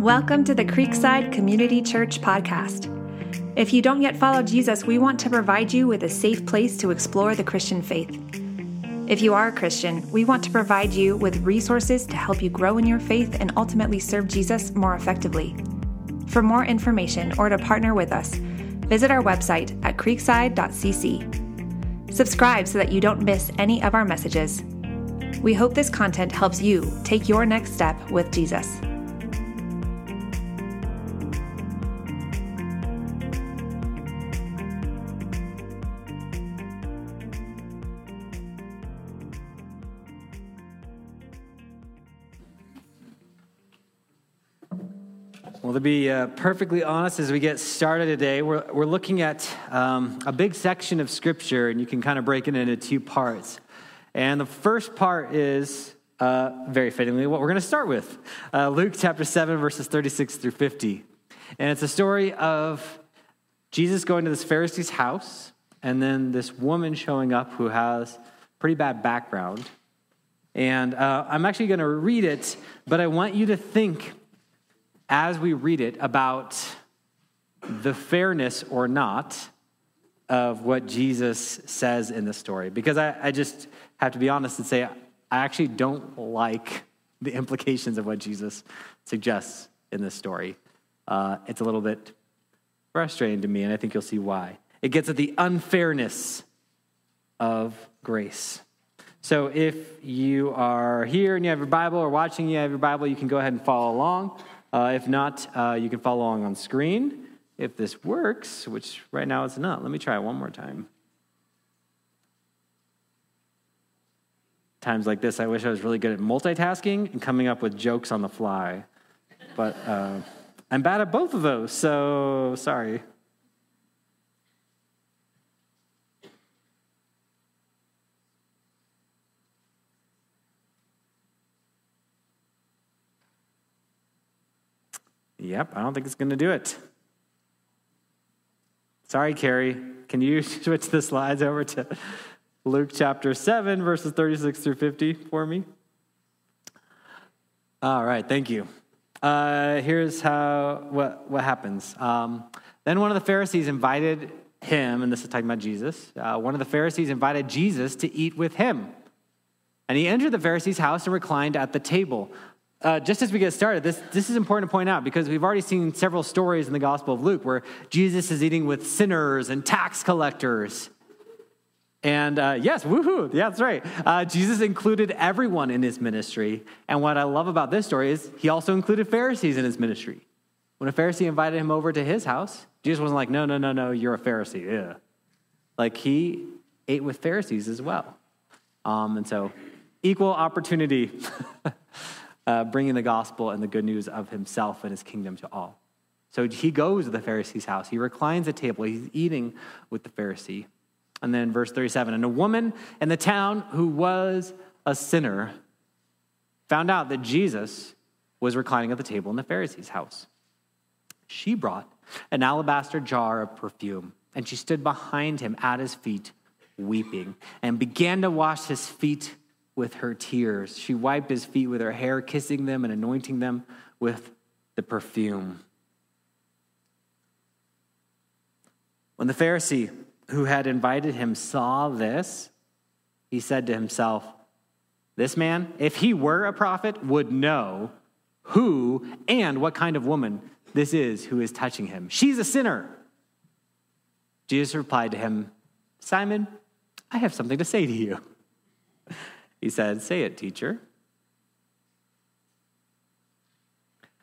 Welcome to the Creekside Community Church podcast. If you don't yet follow Jesus, we want to provide you with a safe place to explore the Christian faith. If you are a Christian, we want to provide you with resources to help you grow in your faith and ultimately serve Jesus more effectively. For more information or to partner with us, visit our website at creekside.cc. Subscribe so that you don't miss any of our messages. We hope this content helps you take your next step with Jesus. Well, to be uh, perfectly honest, as we get started today, we're, we're looking at um, a big section of Scripture, and you can kind of break it into two parts. And the first part is, uh, very fittingly, what we're going to start with uh, Luke chapter 7, verses 36 through 50. And it's a story of Jesus going to this Pharisee's house, and then this woman showing up who has pretty bad background. And uh, I'm actually going to read it, but I want you to think as we read it about the fairness or not of what Jesus says in the story. Because I, I, just have to be honest and say, I actually don't like the implications of what Jesus suggests in this story. Uh, it's a little bit frustrating to me, and I think you'll see why. It gets at the unfairness of grace. So if you are here and you have your Bible or watching, you have your Bible, you can go ahead and follow along. Uh, if not, uh, you can follow along on screen. If this works, which right now it's not, let me try it one more time. Times like this, I wish I was really good at multitasking and coming up with jokes on the fly. But uh, I'm bad at both of those, so sorry. Yep, I don't think it's going to do it. Sorry, Carrie. Can you switch the slides over to Luke chapter 7, verses 36 through 50 for me? All right, thank you. Uh, here's how what, what happens. Um, then one of the Pharisees invited him, and this is talking about Jesus. Uh, one of the Pharisees invited Jesus to eat with him. And he entered the Pharisee's house and reclined at the table. Uh, just as we get started, this, this is important to point out because we've already seen several stories in the Gospel of Luke where Jesus is eating with sinners and tax collectors. And uh, yes, woohoo, yeah, that's right. Uh, Jesus included everyone in his ministry. And what I love about this story is he also included Pharisees in his ministry. When a Pharisee invited him over to his house, Jesus wasn't like, no, no, no, no, you're a Pharisee. Yeah. Like he ate with Pharisees as well. Um, and so, equal opportunity. uh, bringing the gospel and the good news of himself and his kingdom to all. So he goes to the Pharisee's house. He reclines at table. He's eating with the Pharisee. And then verse 37 And a woman in the town who was a sinner found out that Jesus was reclining at the table in the Pharisee's house. She brought an alabaster jar of perfume, and she stood behind him at his feet, weeping, and began to wash his feet with her tears. She wiped his feet with her hair, kissing them and anointing them with the perfume. When the Pharisee who had invited him saw this, he said to himself, This man, if he were a prophet, would know who and what kind of woman this is who is touching him. She's a sinner. Jesus replied to him, Simon, I have something to say to you. He said, Say it, teacher.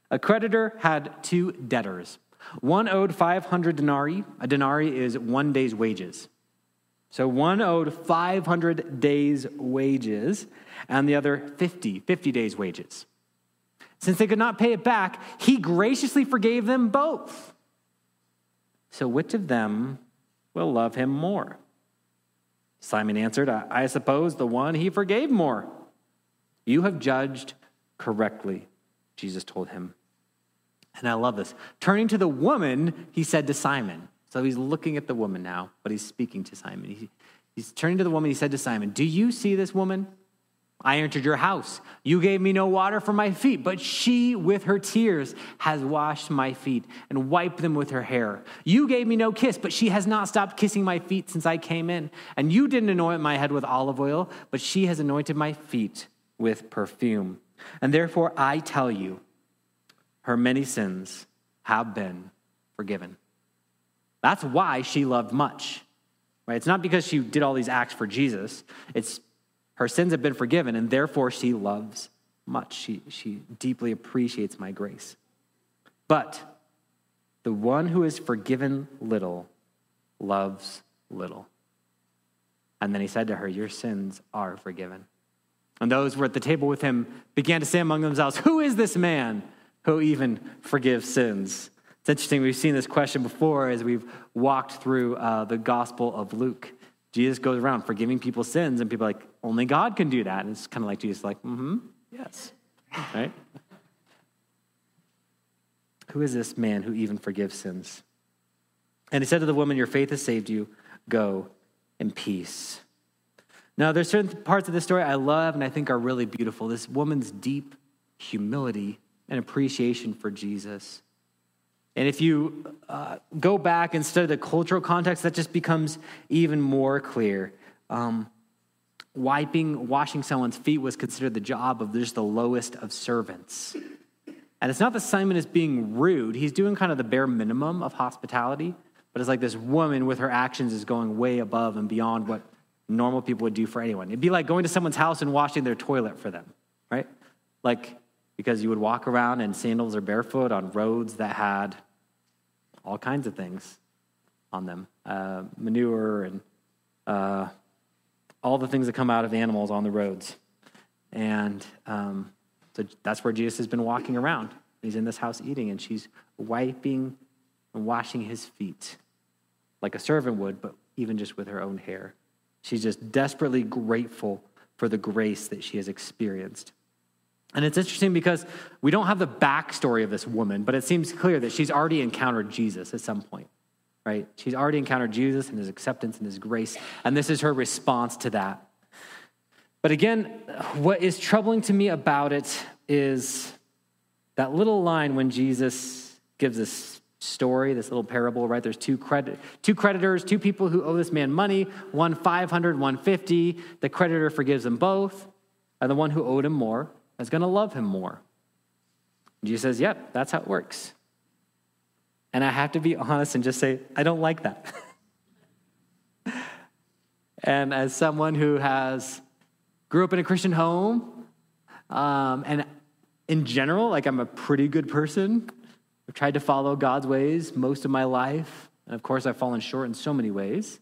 A creditor had two debtors. One owed 500 denarii. A denarii is one day's wages. So one owed 500 days' wages, and the other 50, 50 days' wages. Since they could not pay it back, he graciously forgave them both. So which of them will love him more? Simon answered, I suppose the one he forgave more. You have judged correctly, Jesus told him. And I love this. Turning to the woman, he said to Simon. So he's looking at the woman now, but he's speaking to Simon. He, he's turning to the woman, he said to Simon, Do you see this woman? I entered your house. You gave me no water for my feet, but she, with her tears, has washed my feet and wiped them with her hair. You gave me no kiss, but she has not stopped kissing my feet since I came in. And you didn't anoint my head with olive oil, but she has anointed my feet with perfume. And therefore, I tell you, her many sins have been forgiven. That's why she loved much. Right? It's not because she did all these acts for Jesus. It's her sins have been forgiven, and therefore she loves much. She, she deeply appreciates my grace. But the one who is forgiven little loves little. And then he said to her, Your sins are forgiven. And those who were at the table with him began to say among themselves, Who is this man who even forgives sins? It's interesting, we've seen this question before as we've walked through uh, the Gospel of Luke. Jesus goes around forgiving people's sins, and people are like, only God can do that. And it's kind of like Jesus, like, mm hmm, yes, right? who is this man who even forgives sins? And he said to the woman, Your faith has saved you. Go in peace. Now, there's certain parts of this story I love and I think are really beautiful. This woman's deep humility and appreciation for Jesus. And if you uh, go back and study the cultural context, that just becomes even more clear. Um, wiping, washing someone's feet was considered the job of just the lowest of servants. And it's not that Simon is being rude, he's doing kind of the bare minimum of hospitality, but it's like this woman with her actions is going way above and beyond what normal people would do for anyone. It'd be like going to someone's house and washing their toilet for them, right? Like, because you would walk around in sandals or barefoot on roads that had all kinds of things on them uh, manure and uh, all the things that come out of animals on the roads. And um, so that's where Jesus has been walking around. He's in this house eating, and she's wiping and washing his feet like a servant would, but even just with her own hair. She's just desperately grateful for the grace that she has experienced. And it's interesting because we don't have the backstory of this woman, but it seems clear that she's already encountered Jesus at some point, right? She's already encountered Jesus and his acceptance and his grace, and this is her response to that. But again, what is troubling to me about it is that little line when Jesus gives this story, this little parable, right? There's two, credit, two creditors, two people who owe this man money, one 500, one 50. The creditor forgives them both, and the one who owed him more is going to love him more. Jesus says, Yep, that's how it works. And I have to be honest and just say, I don't like that. and as someone who has grew up in a Christian home, um, and in general, like I'm a pretty good person. I've tried to follow God's ways most of my life. And of course, I've fallen short in so many ways.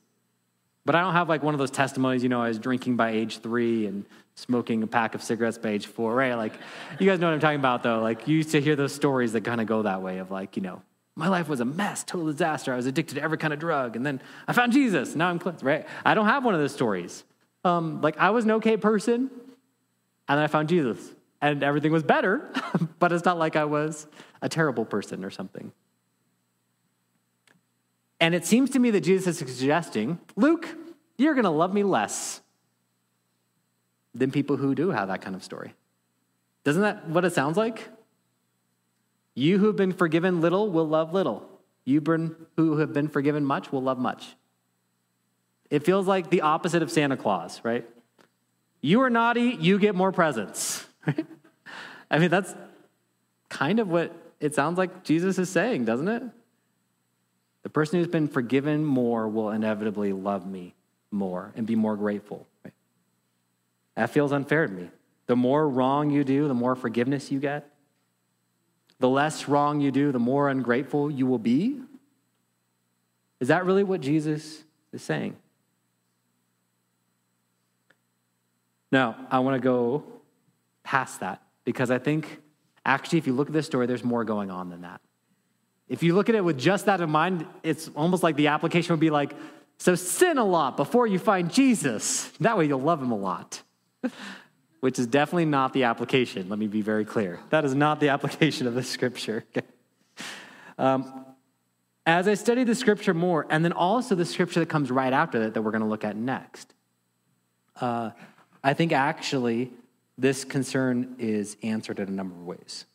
But I don't have like one of those testimonies, you know, I was drinking by age three and smoking a pack of cigarettes by age four, right? Like, you guys know what I'm talking about, though. Like, you used to hear those stories that kind of go that way of like, you know, my life was a mess, total disaster. I was addicted to every kind of drug, and then I found Jesus. Now I'm cleansed, right? I don't have one of those stories. Um, like, I was an okay person, and then I found Jesus, and everything was better, but it's not like I was a terrible person or something. And it seems to me that Jesus is suggesting, Luke, you're going to love me less than people who do have that kind of story. Doesn't that what it sounds like? You who have been forgiven little will love little. You who have been forgiven much will love much. It feels like the opposite of Santa Claus, right? You are naughty, you get more presents. I mean, that's kind of what it sounds like Jesus is saying, doesn't it? The person who's been forgiven more will inevitably love me more and be more grateful. That feels unfair to me. The more wrong you do, the more forgiveness you get. The less wrong you do, the more ungrateful you will be. Is that really what Jesus is saying? Now, I want to go past that because I think actually, if you look at this story, there's more going on than that. If you look at it with just that in mind, it's almost like the application would be like, so sin a lot before you find Jesus. That way you'll love him a lot. Which is definitely not the application. Let me be very clear. That is not the application of the scripture. um, as I study the scripture more, and then also the scripture that comes right after that, that we're going to look at next, uh, I think actually this concern is answered in a number of ways.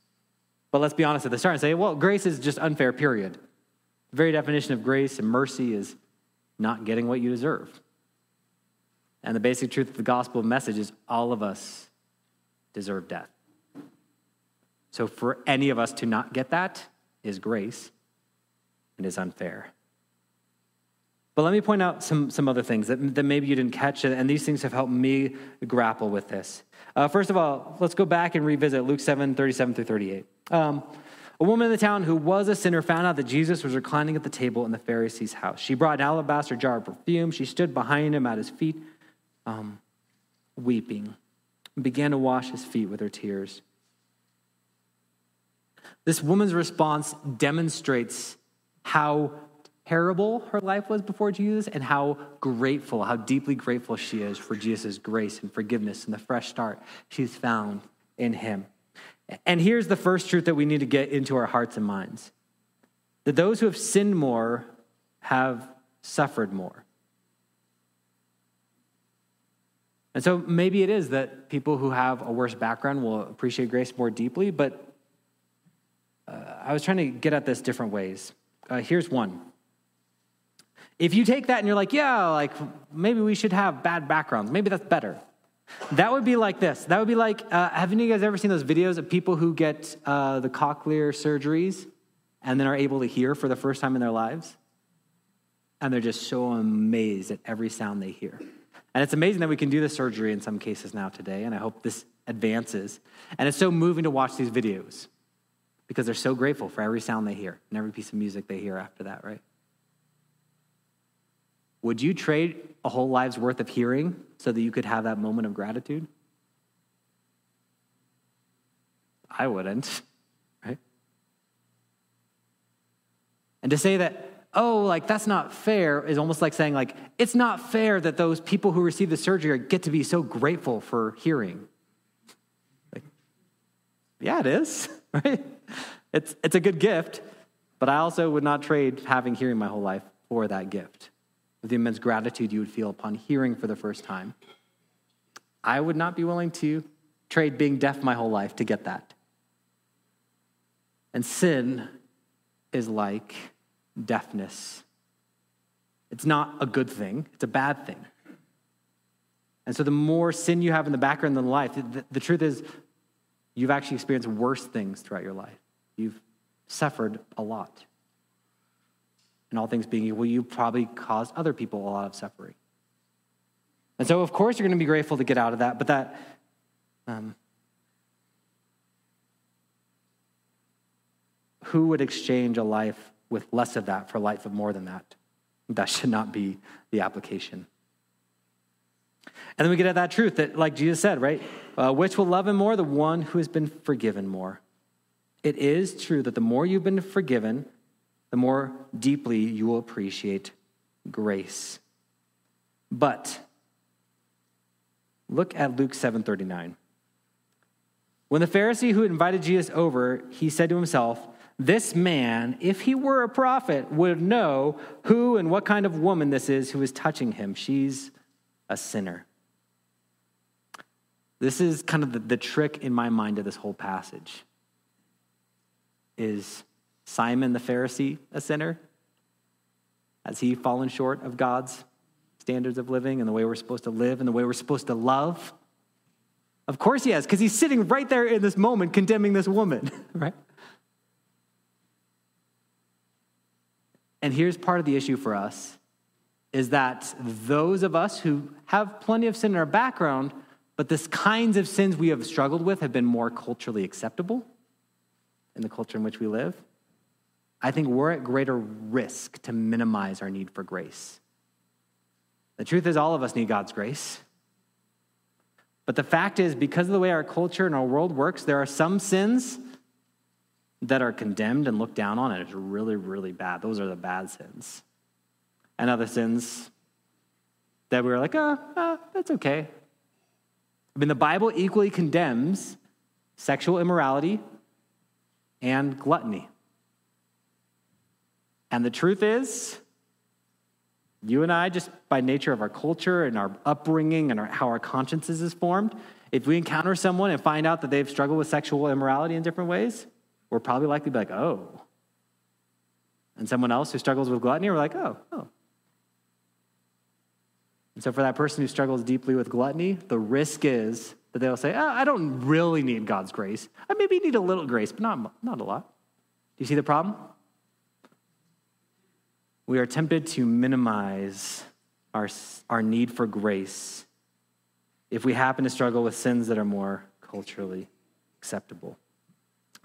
But let's be honest at the start and say, well, grace is just unfair, period. The very definition of grace and mercy is not getting what you deserve. And the basic truth of the gospel message is all of us deserve death. So for any of us to not get that is grace and is unfair. But let me point out some, some other things that, that maybe you didn't catch, and these things have helped me grapple with this. Uh, first of all, let's go back and revisit Luke 7 37 through 38. Um, a woman in the town who was a sinner found out that Jesus was reclining at the table in the Pharisee's house. She brought an alabaster jar of perfume. She stood behind him at his feet, um, weeping, and began to wash his feet with her tears. This woman's response demonstrates how terrible her life was before Jesus and how grateful, how deeply grateful she is for Jesus' grace and forgiveness and the fresh start she's found in him. And here's the first truth that we need to get into our hearts and minds that those who have sinned more have suffered more. And so maybe it is that people who have a worse background will appreciate grace more deeply, but uh, I was trying to get at this different ways. Uh, here's one. If you take that and you're like, yeah, like maybe we should have bad backgrounds, maybe that's better. That would be like this. That would be like, uh, have any of you guys ever seen those videos of people who get uh, the cochlear surgeries and then are able to hear for the first time in their lives? And they're just so amazed at every sound they hear. And it's amazing that we can do the surgery in some cases now today, and I hope this advances. And it's so moving to watch these videos because they're so grateful for every sound they hear and every piece of music they hear after that, right? Would you trade a whole life's worth of hearing so that you could have that moment of gratitude? I wouldn't, right? And to say that, oh, like that's not fair is almost like saying, like, it's not fair that those people who receive the surgery get to be so grateful for hearing. Like, yeah, it is, right? It's, it's a good gift, but I also would not trade having hearing my whole life for that gift of the immense gratitude you would feel upon hearing for the first time. I would not be willing to trade being deaf my whole life to get that. And sin is like deafness. It's not a good thing, it's a bad thing. And so, the more sin you have in the background than life, the, the truth is, you've actually experienced worse things throughout your life. You've suffered a lot and all things being equal, you probably caused other people a lot of suffering. And so, of course, you're going to be grateful to get out of that, but that. Um, who would exchange a life with less of that for a life of more than that? That should not be the application. And then we get at that truth that, like Jesus said, right? Uh, which will love him more? The one who has been forgiven more. It is true that the more you've been forgiven, the more deeply you will appreciate grace. But look at Luke 7:39. When the Pharisee who invited Jesus over, he said to himself, this man, if he were a prophet, would know who and what kind of woman this is who is touching him. She's a sinner. This is kind of the, the trick in my mind of this whole passage. Is Simon the Pharisee a sinner? Has he fallen short of God's standards of living and the way we're supposed to live and the way we're supposed to love? Of course he has, because he's sitting right there in this moment condemning this woman, right? And here's part of the issue for us is that those of us who have plenty of sin in our background, but this kinds of sins we have struggled with have been more culturally acceptable in the culture in which we live. I think we're at greater risk to minimize our need for grace. The truth is, all of us need God's grace. But the fact is, because of the way our culture and our world works, there are some sins that are condemned and looked down on, and it's really, really bad. Those are the bad sins. And other sins that we're like, oh, oh, that's okay. I mean, the Bible equally condemns sexual immorality and gluttony. And the truth is, You and I, just by nature of our culture and our upbringing and our, how our consciences is formed, if we encounter someone and find out that they've struggled with sexual immorality in different ways, we're probably likely to be like, oh. And someone else who struggles with gluttony, we're like, oh, oh. And so for that person who struggles deeply with gluttony, the risk is that they'll say, oh, I don't really need God's grace. I maybe need a little grace, but not, not a lot. Do you see the problem? We are tempted to minimize our, our need for grace if we happen to struggle with sins that are more culturally acceptable.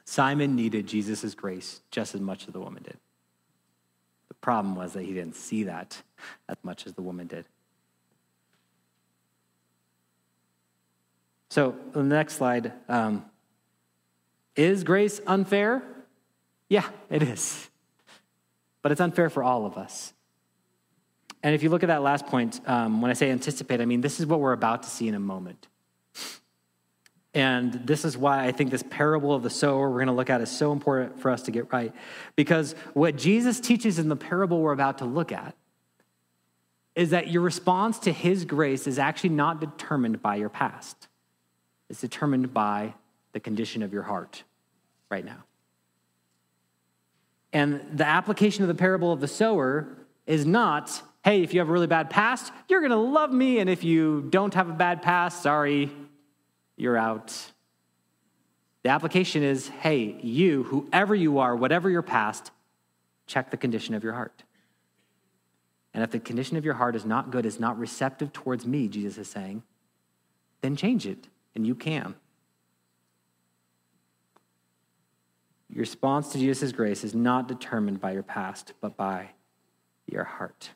Simon needed Jesus' grace just as much as the woman did. The problem was that he didn't see that as much as the woman did. So, the next slide um, is grace unfair? Yeah, it is. But it's unfair for all of us. And if you look at that last point, um, when I say anticipate, I mean this is what we're about to see in a moment. And this is why I think this parable of the sower we're going to look at is so important for us to get right. Because what Jesus teaches in the parable we're about to look at is that your response to his grace is actually not determined by your past, it's determined by the condition of your heart right now. And the application of the parable of the sower is not hey, if you have a really bad past, you're going to love me. And if you don't have a bad past, sorry, you're out. The application is hey, you, whoever you are, whatever your past, check the condition of your heart. And if the condition of your heart is not good, is not receptive towards me, Jesus is saying, then change it, and you can. Your response to Jesus' grace is not determined by your past, but by your heart.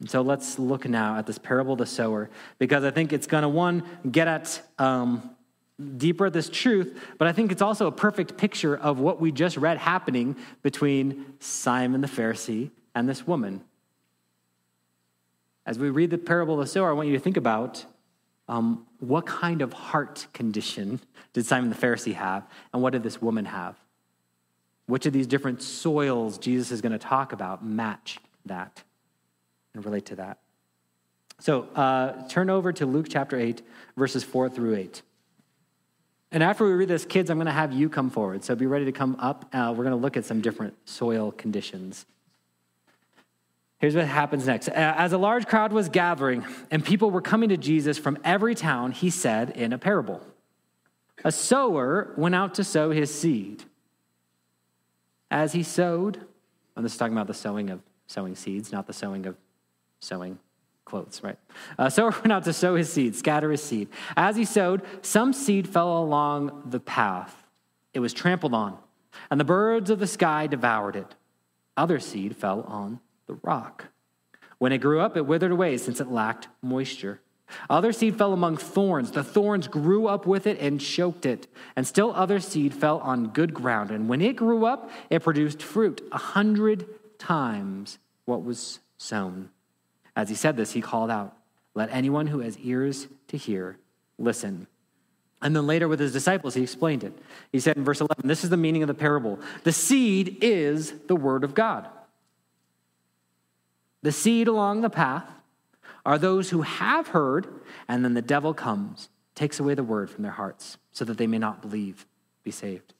And so let's look now at this parable of the sower, because I think it's going to, one, get at um, deeper this truth, but I think it's also a perfect picture of what we just read happening between Simon the Pharisee and this woman. As we read the parable of the sower, I want you to think about um, what kind of heart condition did Simon the Pharisee have, and what did this woman have? Which of these different soils Jesus is going to talk about match that? And relate to that. So uh, turn over to Luke chapter 8, verses 4 through 8. And after we read this, kids, I'm going to have you come forward. So be ready to come up. Uh, we're going to look at some different soil conditions. Here's what happens next. As a large crowd was gathering and people were coming to Jesus from every town, he said in a parable A sower went out to sow his seed. As he sowed, and this is talking about the sowing of sowing seeds, not the sowing of sowing quotes, right? Uh, sower went out to sow his seed, scatter his seed. As he sowed, some seed fell along the path. It was trampled on, and the birds of the sky devoured it. Other seed fell on the rock. When it grew up, it withered away since it lacked moisture. Other seed fell among thorns. The thorns grew up with it and choked it. And still other seed fell on good ground. And when it grew up, it produced fruit a hundred times what was sown. As he said this, he called out, Let anyone who has ears to hear listen. And then later with his disciples, he explained it. He said in verse 11, This is the meaning of the parable. The seed is the word of God. The seed along the path are those who have heard, and then the devil comes, takes away the word from their hearts, so that they may not believe, be saved.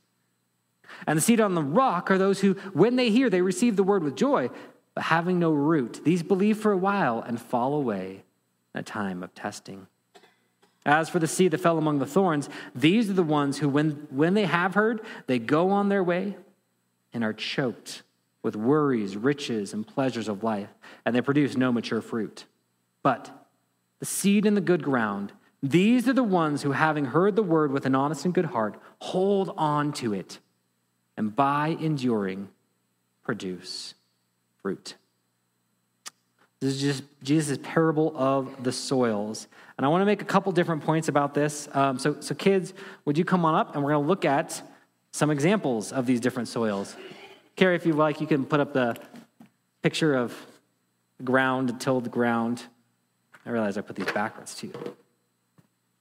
And the seed on the rock are those who, when they hear, they receive the word with joy, but having no root. These believe for a while and fall away in a time of testing. As for the seed that fell among the thorns, these are the ones who, when, when they have heard, they go on their way and are choked with worries, riches, and pleasures of life, and they produce no mature fruit. But the seed in the good ground, these are the ones who, having heard the word with an honest and good heart, hold on to it, and by enduring, produce fruit. This is just Jesus' parable of the soils. And I want to make a couple different points about this. Um, so, so, kids, would you come on up and we're going to look at some examples of these different soils. Carrie, if you'd like, you can put up the picture of ground, tilled ground. I realize I put these backwards too.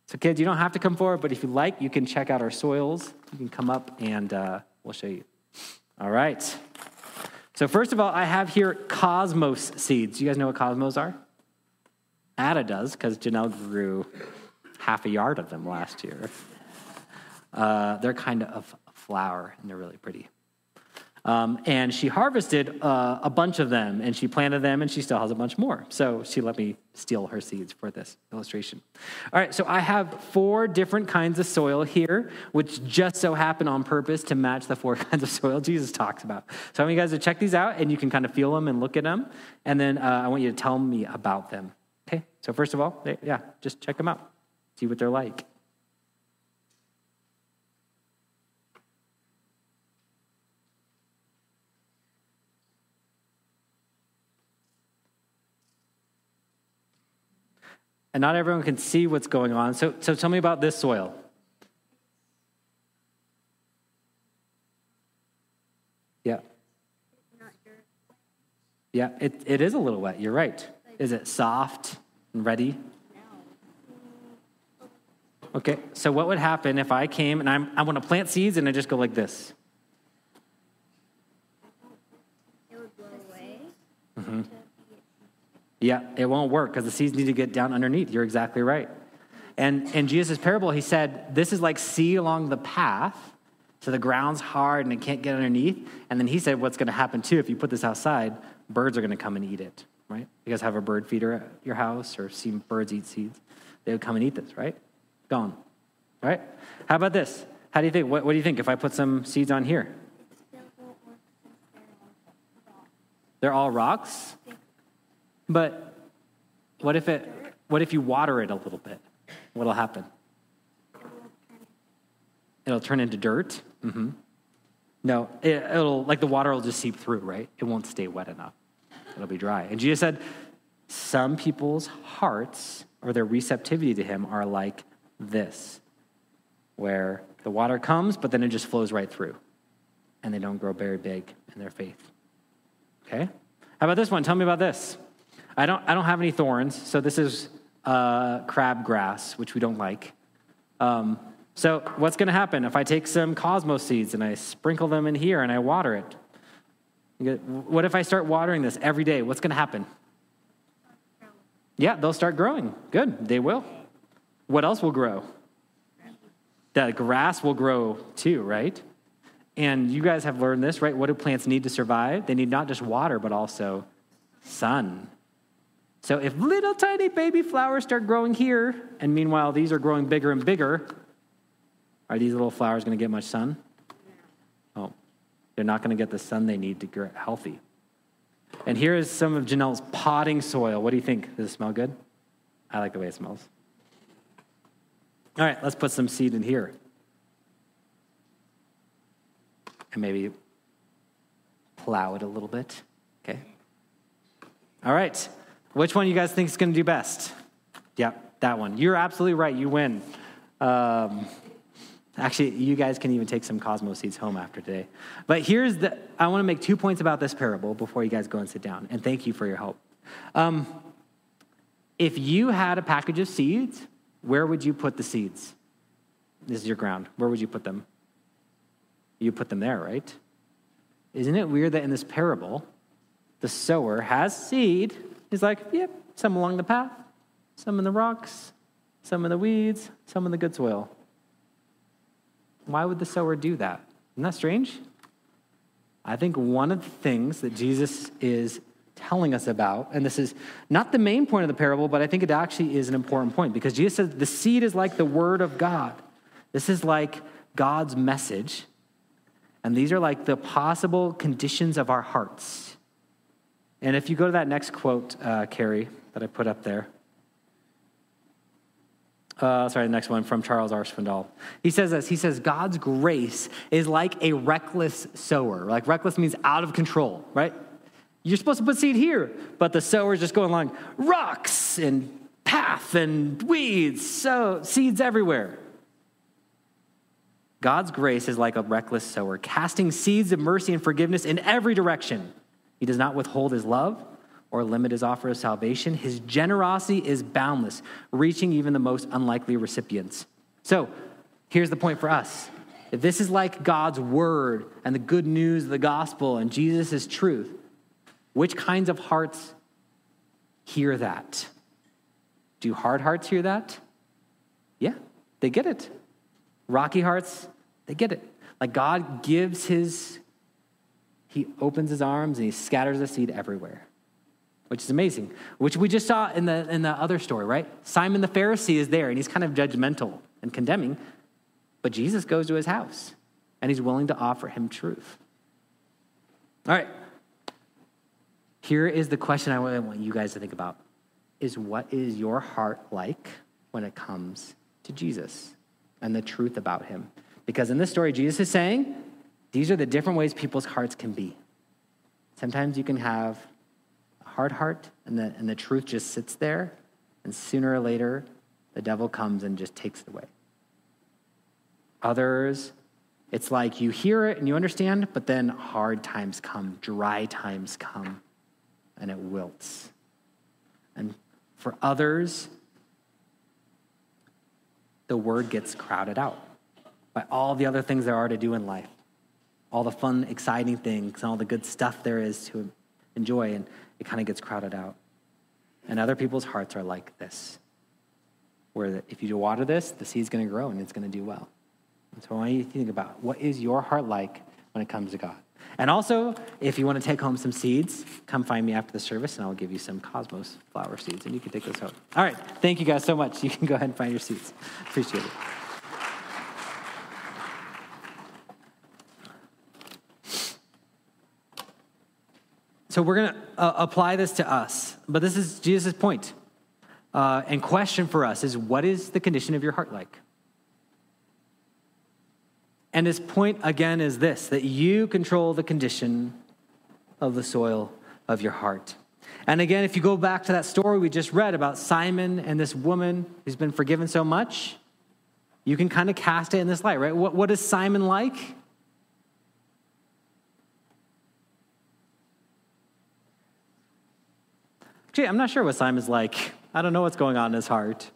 So, kids, you don't have to come forward, but if you like, you can check out our soils. You can come up and uh, we'll show you. All right. So, first of all, I have here cosmos seeds. You guys know what cosmos are? Ada does, because Janelle grew half a yard of them last year. Uh, they're kind of a flower, and they're really pretty. Um, and she harvested uh, a bunch of them and she planted them and she still has a bunch more. So she let me steal her seeds for this illustration. All right, so I have four different kinds of soil here, which just so happen on purpose to match the four kinds of soil Jesus talks about. So I want you guys to check these out and you can kind of feel them and look at them. And then uh, I want you to tell me about them. Okay, so first of all, yeah, just check them out, see what they're like. And not everyone can see what's going on. So, so tell me about this soil. Yeah. Yeah, it, it is a little wet. You're right. Is it soft and ready? Okay, so what would happen if I came and I'm, I want to plant seeds and I just go like this? It would blow away. Mm-hmm. Yeah, it won't work because the seeds need to get down underneath. You're exactly right. And in Jesus' parable, he said, This is like seed along the path. So the ground's hard and it can't get underneath. And then he said, What's going to happen too if you put this outside? Birds are going to come and eat it, right? You guys have a bird feeder at your house or seen birds eat seeds? They would come and eat this, right? Gone. Right? How about this? How do you think? What, what do you think if I put some seeds on here? They're all rocks? But what if it what if you water it a little bit? What'll happen? It'll turn into dirt. Mm-hmm. No, it, will like the water will just seep through, right? It won't stay wet enough. It'll be dry. And Jesus said, some people's hearts or their receptivity to Him are like this, where the water comes, but then it just flows right through, and they don't grow very big in their faith. Okay. How about this one? Tell me about this. I don't, I don't have any thorns, so this is uh, crabgrass, which we don't like. Um, so, what's going to happen if I take some cosmos seeds and I sprinkle them in here and I water it? What if I start watering this every day? What's going to happen? Yeah, they'll start growing. Good, they will. What else will grow? That grass will grow too, right? And you guys have learned this, right? What do plants need to survive? They need not just water, but also sun. So if little tiny baby flowers start growing here, and meanwhile these are growing bigger and bigger, are these little flowers going to get much sun? Oh, they're not going to get the sun they need to get healthy. And here is some of Janelle's potting soil. What do you think? Does it smell good? I like the way it smells. All right, let's put some seed in here. And maybe plow it a little bit. Okay. All right. Which one you guys think is going to do best? Yeah, that one. You're absolutely right. You win. Um, actually, you guys can even take some Cosmos seeds home after today. But here's the I want to make two points about this parable before you guys go and sit down. And thank you for your help. Um, if you had a package of seeds, where would you put the seeds? This is your ground. Where would you put them? You put them there, right? Isn't it weird that in this parable, the sower has seed He's like, yep, some along the path, some in the rocks, some in the weeds, some in the good soil. Why would the sower do that? Isn't that strange? I think one of the things that Jesus is telling us about, and this is not the main point of the parable, but I think it actually is an important point because Jesus says the seed is like the word of God. This is like God's message, and these are like the possible conditions of our hearts. And if you go to that next quote, uh, Carrie, that I put up there, uh, sorry, the next one from Charles R. Swindoll. He says this He says, God's grace is like a reckless sower. Like, reckless means out of control, right? You're supposed to put seed here, but the sower's just going along rocks and path and weeds, so seeds everywhere. God's grace is like a reckless sower, casting seeds of mercy and forgiveness in every direction. He does not withhold his love or limit his offer of salvation. His generosity is boundless, reaching even the most unlikely recipients. So, here's the point for us if this is like God's word and the good news of the gospel and Jesus' truth, which kinds of hearts hear that? Do hard hearts hear that? Yeah, they get it. Rocky hearts, they get it. Like God gives his, he opens his arms and he scatters the seed everywhere, which is amazing, which we just saw in the, in the other story, right? Simon the Pharisee is there and he's kind of judgmental and condemning, but Jesus goes to his house and he's willing to offer him truth. All right. Here is the question I want you guys to think about is what is your heart like when it comes to Jesus and the truth about him? Because in this story, Jesus is saying these are the different ways people's hearts can be. Sometimes you can have a hard heart, and the, and the truth just sits there, and sooner or later, the devil comes and just takes it away. Others, it's like you hear it and you understand, but then hard times come, dry times come, and it wilts. And for others, the word gets crowded out by all the other things there are to do in life, all the fun, exciting things, and all the good stuff there is to enjoy, and it kind of gets crowded out. And other people's hearts are like this, where if you water this, the seed's going to grow and it's going to do well. And so I want you to think about what is your heart like when it comes to God? And also, if you want to take home some seeds, come find me after the service and I'll give you some cosmos flower seeds and you can take those home. All right. Thank you guys so much. You can go ahead and find your seeds. Appreciate it. So we're going to uh, apply this to us, but this is Jesus' point. Uh, and question for us is what is the condition of your heart like? And his point again is this that you control the condition of the soil of your heart. And again, if you go back to that story we just read about Simon and this woman who's been forgiven so much, you can kind of cast it in this light, right? What, what is Simon like? I'm not sure what Simon's like. I don't know what's going on in his heart,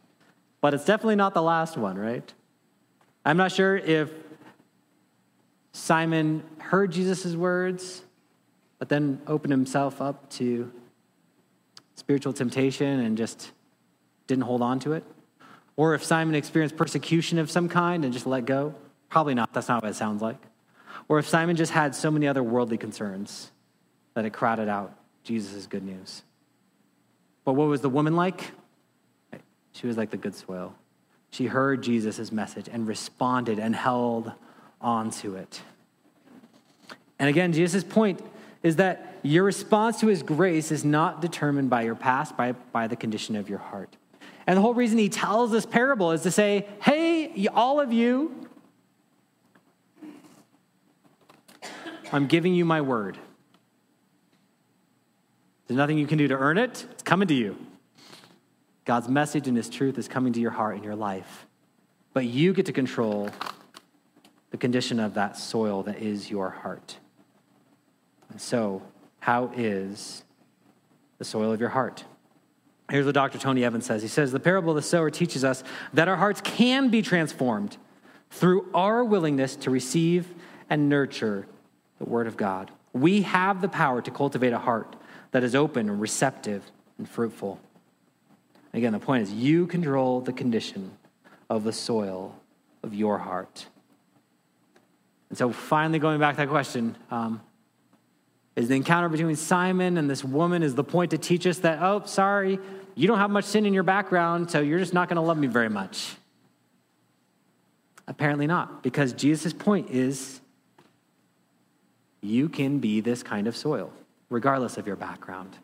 but it's definitely not the last one, right? I'm not sure if Simon heard Jesus' words, but then opened himself up to spiritual temptation and just didn't hold on to it. Or if Simon experienced persecution of some kind and just let go. Probably not. That's not what it sounds like. Or if Simon just had so many other worldly concerns that it crowded out Jesus' good news. But what was the woman like? She was like the good soil. She heard Jesus' message and responded and held on to it. And again, Jesus' point is that your response to his grace is not determined by your past, by, by the condition of your heart. And the whole reason he tells this parable is to say, hey, all of you, I'm giving you my word. There's nothing you can do to earn it, it's coming to you. God's message and his truth is coming to your heart and your life. But you get to control the condition of that soil that is your heart. And so, how is the soil of your heart? Here's what Dr. Tony Evans says. He says, The parable of the sower teaches us that our hearts can be transformed through our willingness to receive and nurture the Word of God. We have the power to cultivate a heart that is open and receptive and fruitful. Again, the point is you control the condition of the soil of your heart. And so, finally, going back to that question, um, is the encounter between Simon and this woman is the point to teach us that, oh, sorry, you don't have much sin in your background, so you're just not going to love me very much? Apparently not, because Jesus' point is you can be this kind of soil regardless of your background.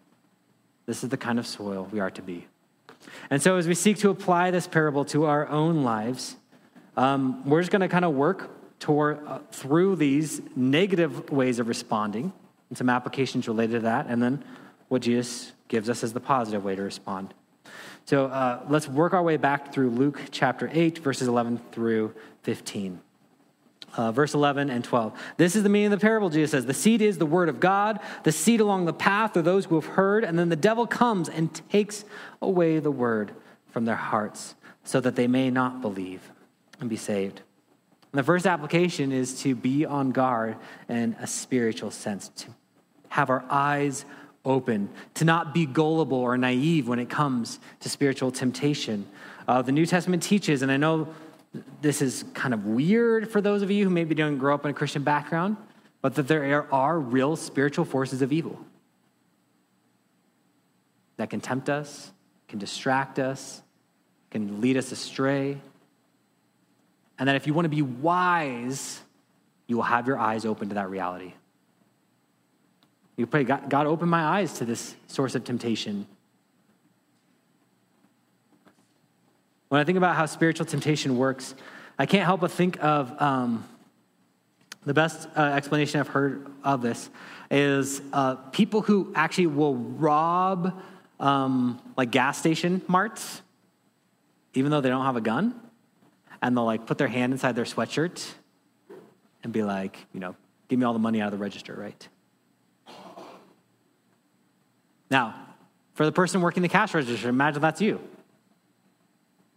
This is the kind of soil we are to be. And so, as we seek to apply this parable to our own lives, um, we're just going to kind of work toward, uh, through these negative ways of responding and some applications related to that, and then what Jesus gives us as the positive way to respond. So, uh, let's work our way back through Luke chapter 8, verses 11 through 15 uh, verse 11 and 12. This is the meaning of the parable, Jesus says. The seed is the word of God. The seed along the path are those who have heard, and then the devil comes and takes away the word from their hearts so that they may not believe and be saved. And the first application is to be on guard in a spiritual sense, to have our eyes open, to not be gullible or naive when it comes to spiritual temptation. Uh, the New Testament teaches, and I know this is kind of weird for those of you who maybe don't grow up in a Christian background, but that there are real spiritual forces of evil that can tempt us, can distract us, can lead us astray. And that if you want to be wise, you will have your eyes open to that reality. You pray, God, God, open my eyes to this source of temptation. When I think about how spiritual temptation works, I can't help but think of um, the best uh, explanation I've heard of this is uh, people who actually will rob um, like gas station marts, even though they don't have a gun, and they'll like put their hand inside their sweatshirt and be like, you know, give me all the money out of the register, right? Now, for the person working the cash register, imagine that's you.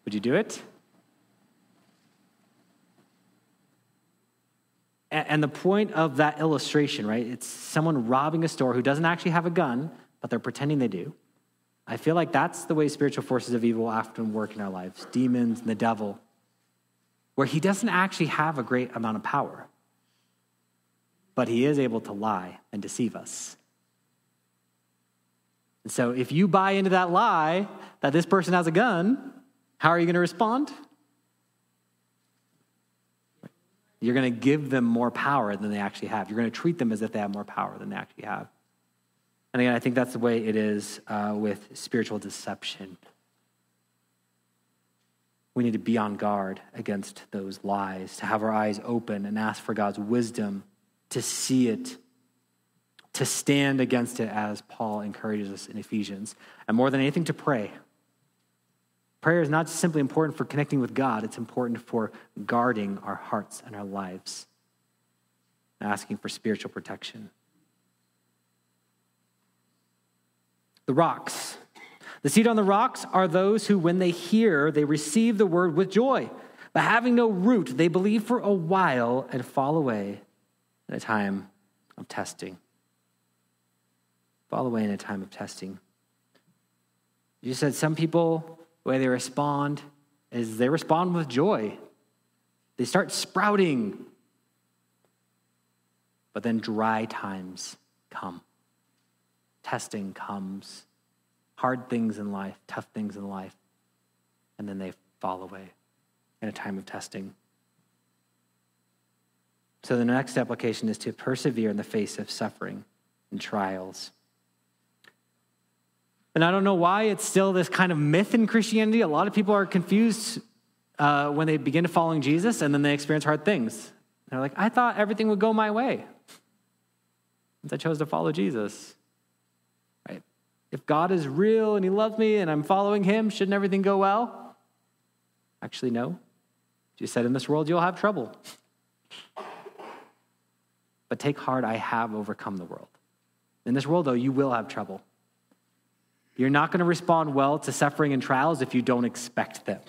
Would you do it? And the point of that illustration, right? It's someone robbing a store who doesn't actually have a gun, but they're pretending they do. I feel like that's the way spiritual forces of evil often work in our lives demons and the devil, where he doesn't actually have a great amount of power, but he is able to lie and deceive us. And so if you buy into that lie that this person has a gun, how are you going to respond? You're going to give them more power than they actually have. You're going to treat them as if they have more power than they actually have. And again, I think that's the way it is uh, with spiritual deception. We need to be on guard against those lies, to have our eyes open and ask for God's wisdom to see it to stand against it as Paul encourages us in Ephesians, and more than anything, to pray. Prayer is not simply important for connecting with God, it's important for guarding our hearts and our lives, asking for spiritual protection. The rocks. The seed on the rocks are those who, when they hear, they receive the word with joy. But having no root, they believe for a while and fall away in a time of testing fall away in a time of testing. You said some people, the way they respond is they respond with joy. They start sprouting. But then dry times come. Testing comes. Hard things in life, tough things in life. And then they fall away in a time of testing. So the next application is to persevere in the face of suffering and trials. And I don't know why it's still this kind of myth in Christianity. A lot of people are confused uh, when they begin to following Jesus and then they experience hard things. They're like, I thought everything would go my way. Since I chose to follow Jesus. Right? If God is real and He loves me and I'm following Him, shouldn't everything go well? Actually, no. Jesus said, In this world, you'll have trouble. But take heart, I have overcome the world. In this world, though, you will have trouble. You're not going to respond well to suffering and trials if you don't expect them.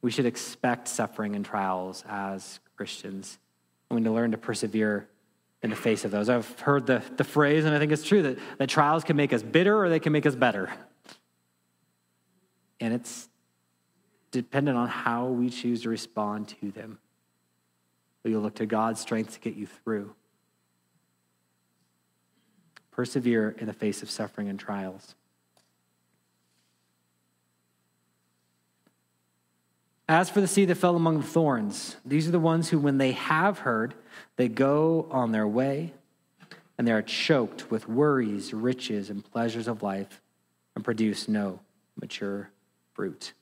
We should expect suffering and trials as Christians. We need to learn to persevere in the face of those. I've heard the, the phrase, and I think it's true, that, that trials can make us bitter or they can make us better. And it's dependent on how we choose to respond to them. Will you look to God's strength to get you through? Persevere in the face of suffering and trials. As for the seed that fell among the thorns, these are the ones who, when they have heard, they go on their way, and they are choked with worries, riches, and pleasures of life, and produce no mature fruit.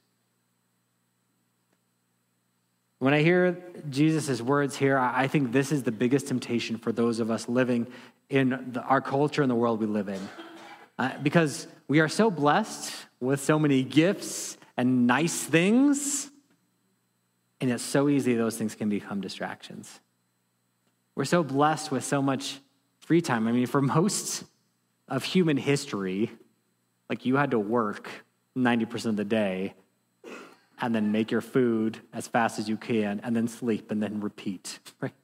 When I hear Jesus' words here, I think this is the biggest temptation for those of us living in the, our culture and the world we live in. Uh, because we are so blessed with so many gifts and nice things, and it's so easy those things can become distractions. We're so blessed with so much free time. I mean, for most of human history, like you had to work 90% of the day, and then make your food as fast as you can, and then sleep, and then repeat, right?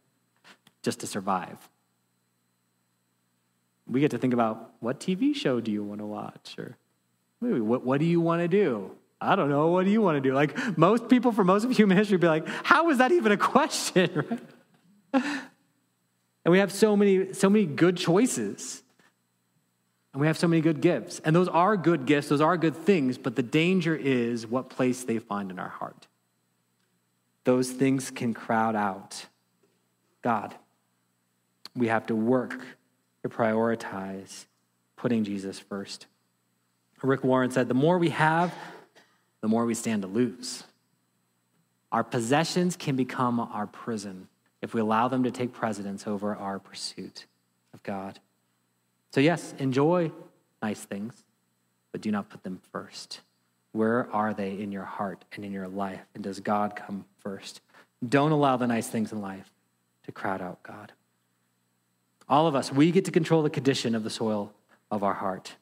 Just to survive. We get to think about what TV show do you want to watch? Or what, what do you want to do? I don't know. What do you want to do? Like most people for most of human history be like, how is that even a question? and we have so many, so many good choices. And we have so many good gifts. And those are good gifts, those are good things, but the danger is what place they find in our heart. Those things can crowd out God. We have to work to prioritize putting Jesus first. Rick Warren said, The more we have, the more we stand to lose. Our possessions can become our prison if we allow them to take precedence over our pursuit of God. So, yes, enjoy nice things, but do not put them first. Where are they in your heart and in your life? And does God come first? Don't allow the nice things in life to crowd out God. All of us, we get to control the condition of the soil of our heart.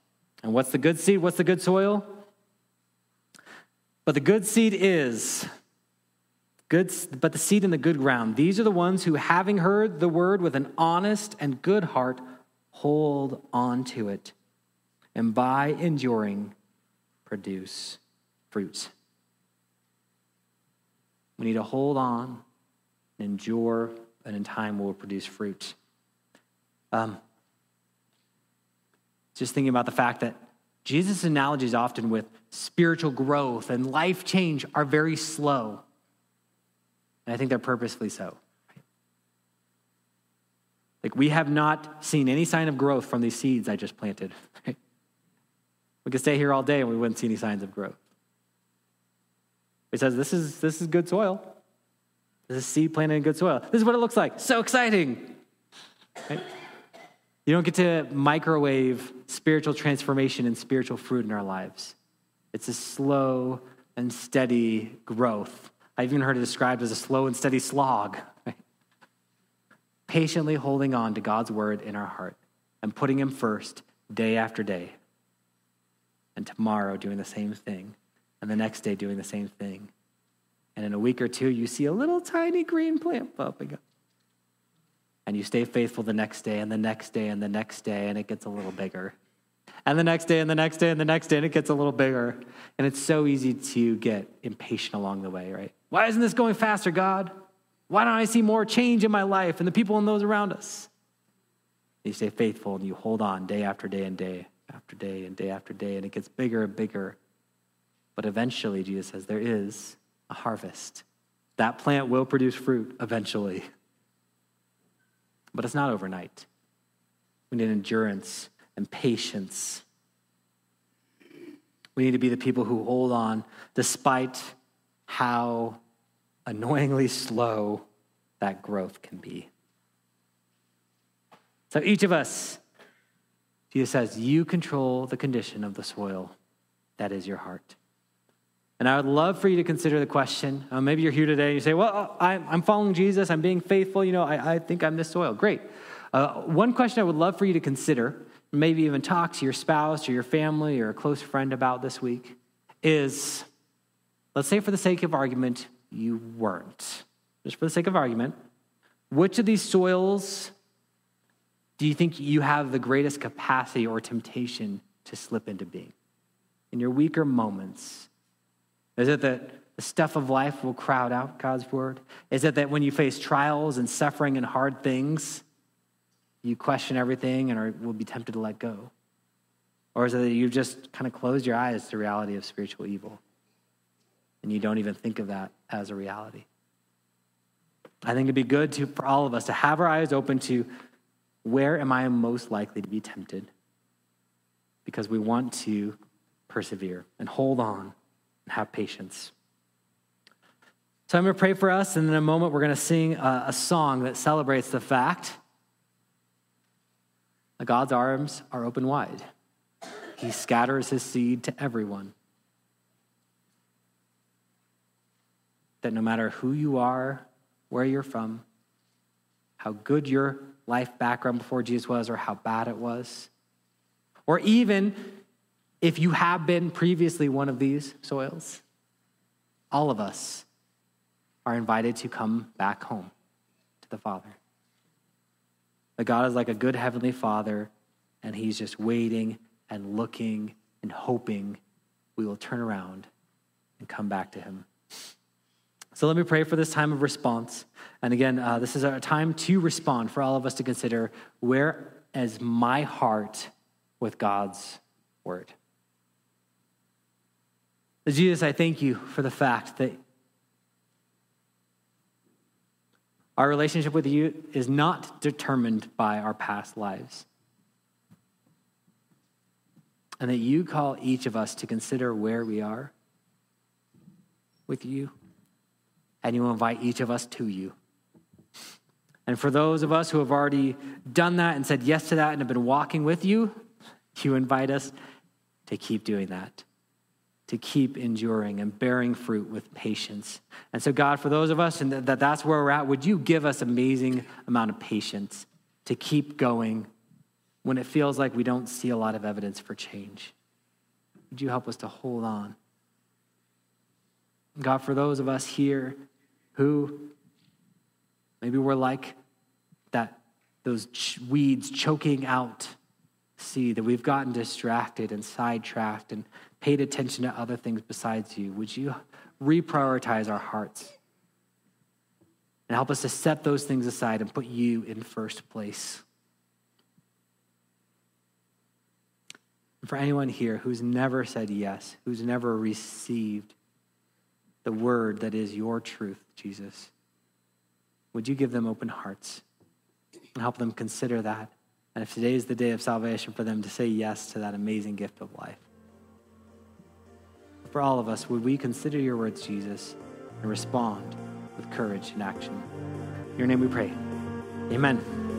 And what's the good seed? What's the good soil? But the good seed is good, but the seed in the good ground. These are the ones who, having heard the word with an honest and good heart, hold on to it, and by enduring, produce fruits. We need to hold on endure, and in time will produce fruit. Um, just thinking about the fact that Jesus' analogies often with spiritual growth and life change are very slow. And I think they're purposefully so. Like, we have not seen any sign of growth from these seeds I just planted. We could stay here all day and we wouldn't see any signs of growth. He says, This is, this is good soil. This is seed planted in good soil. This is what it looks like. So exciting. Right? You don't get to microwave spiritual transformation and spiritual fruit in our lives. It's a slow and steady growth. I've even heard it described as a slow and steady slog. Right? patiently holding on to God's word in our heart and putting Him first day after day. And tomorrow doing the same thing. And the next day doing the same thing. And in a week or two, you see a little tiny green plant popping up. And you stay faithful the next day, and the next day, and the next day, and it gets a little bigger. And the next day, and the next day, and the next day, and it gets a little bigger. And it's so easy to get impatient along the way, right? Why isn't this going faster, God? Why don't I see more change in my life and the people and those around us? You stay faithful and you hold on day after day and day after day and day after day, and it gets bigger and bigger. But eventually, Jesus says, there is a harvest. That plant will produce fruit eventually. But it's not overnight. We need endurance and patience. We need to be the people who hold on despite how annoyingly slow that growth can be. So each of us, Jesus says, you control the condition of the soil that is your heart. And I would love for you to consider the question. Uh, maybe you're here today and you say, Well, I'm following Jesus, I'm being faithful, you know, I, I think I'm this soil. Great. Uh, one question I would love for you to consider, maybe even talk to your spouse or your family or a close friend about this week, is let's say, for the sake of argument, you weren't. Just for the sake of argument, which of these soils do you think you have the greatest capacity or temptation to slip into being? In your weaker moments, is it that the stuff of life will crowd out God's word? Is it that when you face trials and suffering and hard things, you question everything and are, will be tempted to let go? Or is it that you've just kind of closed your eyes to the reality of spiritual evil? and you don't even think of that as a reality. I think it'd be good to, for all of us to have our eyes open to where am I most likely to be tempted? Because we want to persevere and hold on have patience. So I'm going to pray for us, and in a moment, we're going to sing a, a song that celebrates the fact that God's arms are open wide. He scatters his seed to everyone. that no matter who you are, where you're from, how good your life background before Jesus was or how bad it was, or even if you have been previously one of these soils, all of us are invited to come back home to the Father. That God is like a good heavenly Father, and He's just waiting and looking and hoping we will turn around and come back to Him. So let me pray for this time of response. And again, uh, this is a time to respond for all of us to consider where is my heart with God's word. Jesus, I thank you for the fact that our relationship with you is not determined by our past lives. And that you call each of us to consider where we are with you and you invite each of us to you. And for those of us who have already done that and said yes to that and have been walking with you, you invite us to keep doing that, to keep enduring and bearing fruit with patience. And so, God, for those of us and that that's where we're at, would you give us amazing amount of patience to keep going when it feels like we don't see a lot of evidence for change? Would you help us to hold on? God, for those of us here who maybe we're like that, those weeds choking out see that we've gotten distracted and sidetracked and paid attention to other things besides you. Would you reprioritize our hearts and help us to set those things aside and put you in first place? For anyone here who's never said yes, who's never received the word that is your truth, Jesus. Would you give them open hearts and help them consider that? And if today is the day of salvation, for them to say yes to that amazing gift of life. For all of us, would we consider your words, Jesus, and respond with courage and action? In your name we pray. Amen.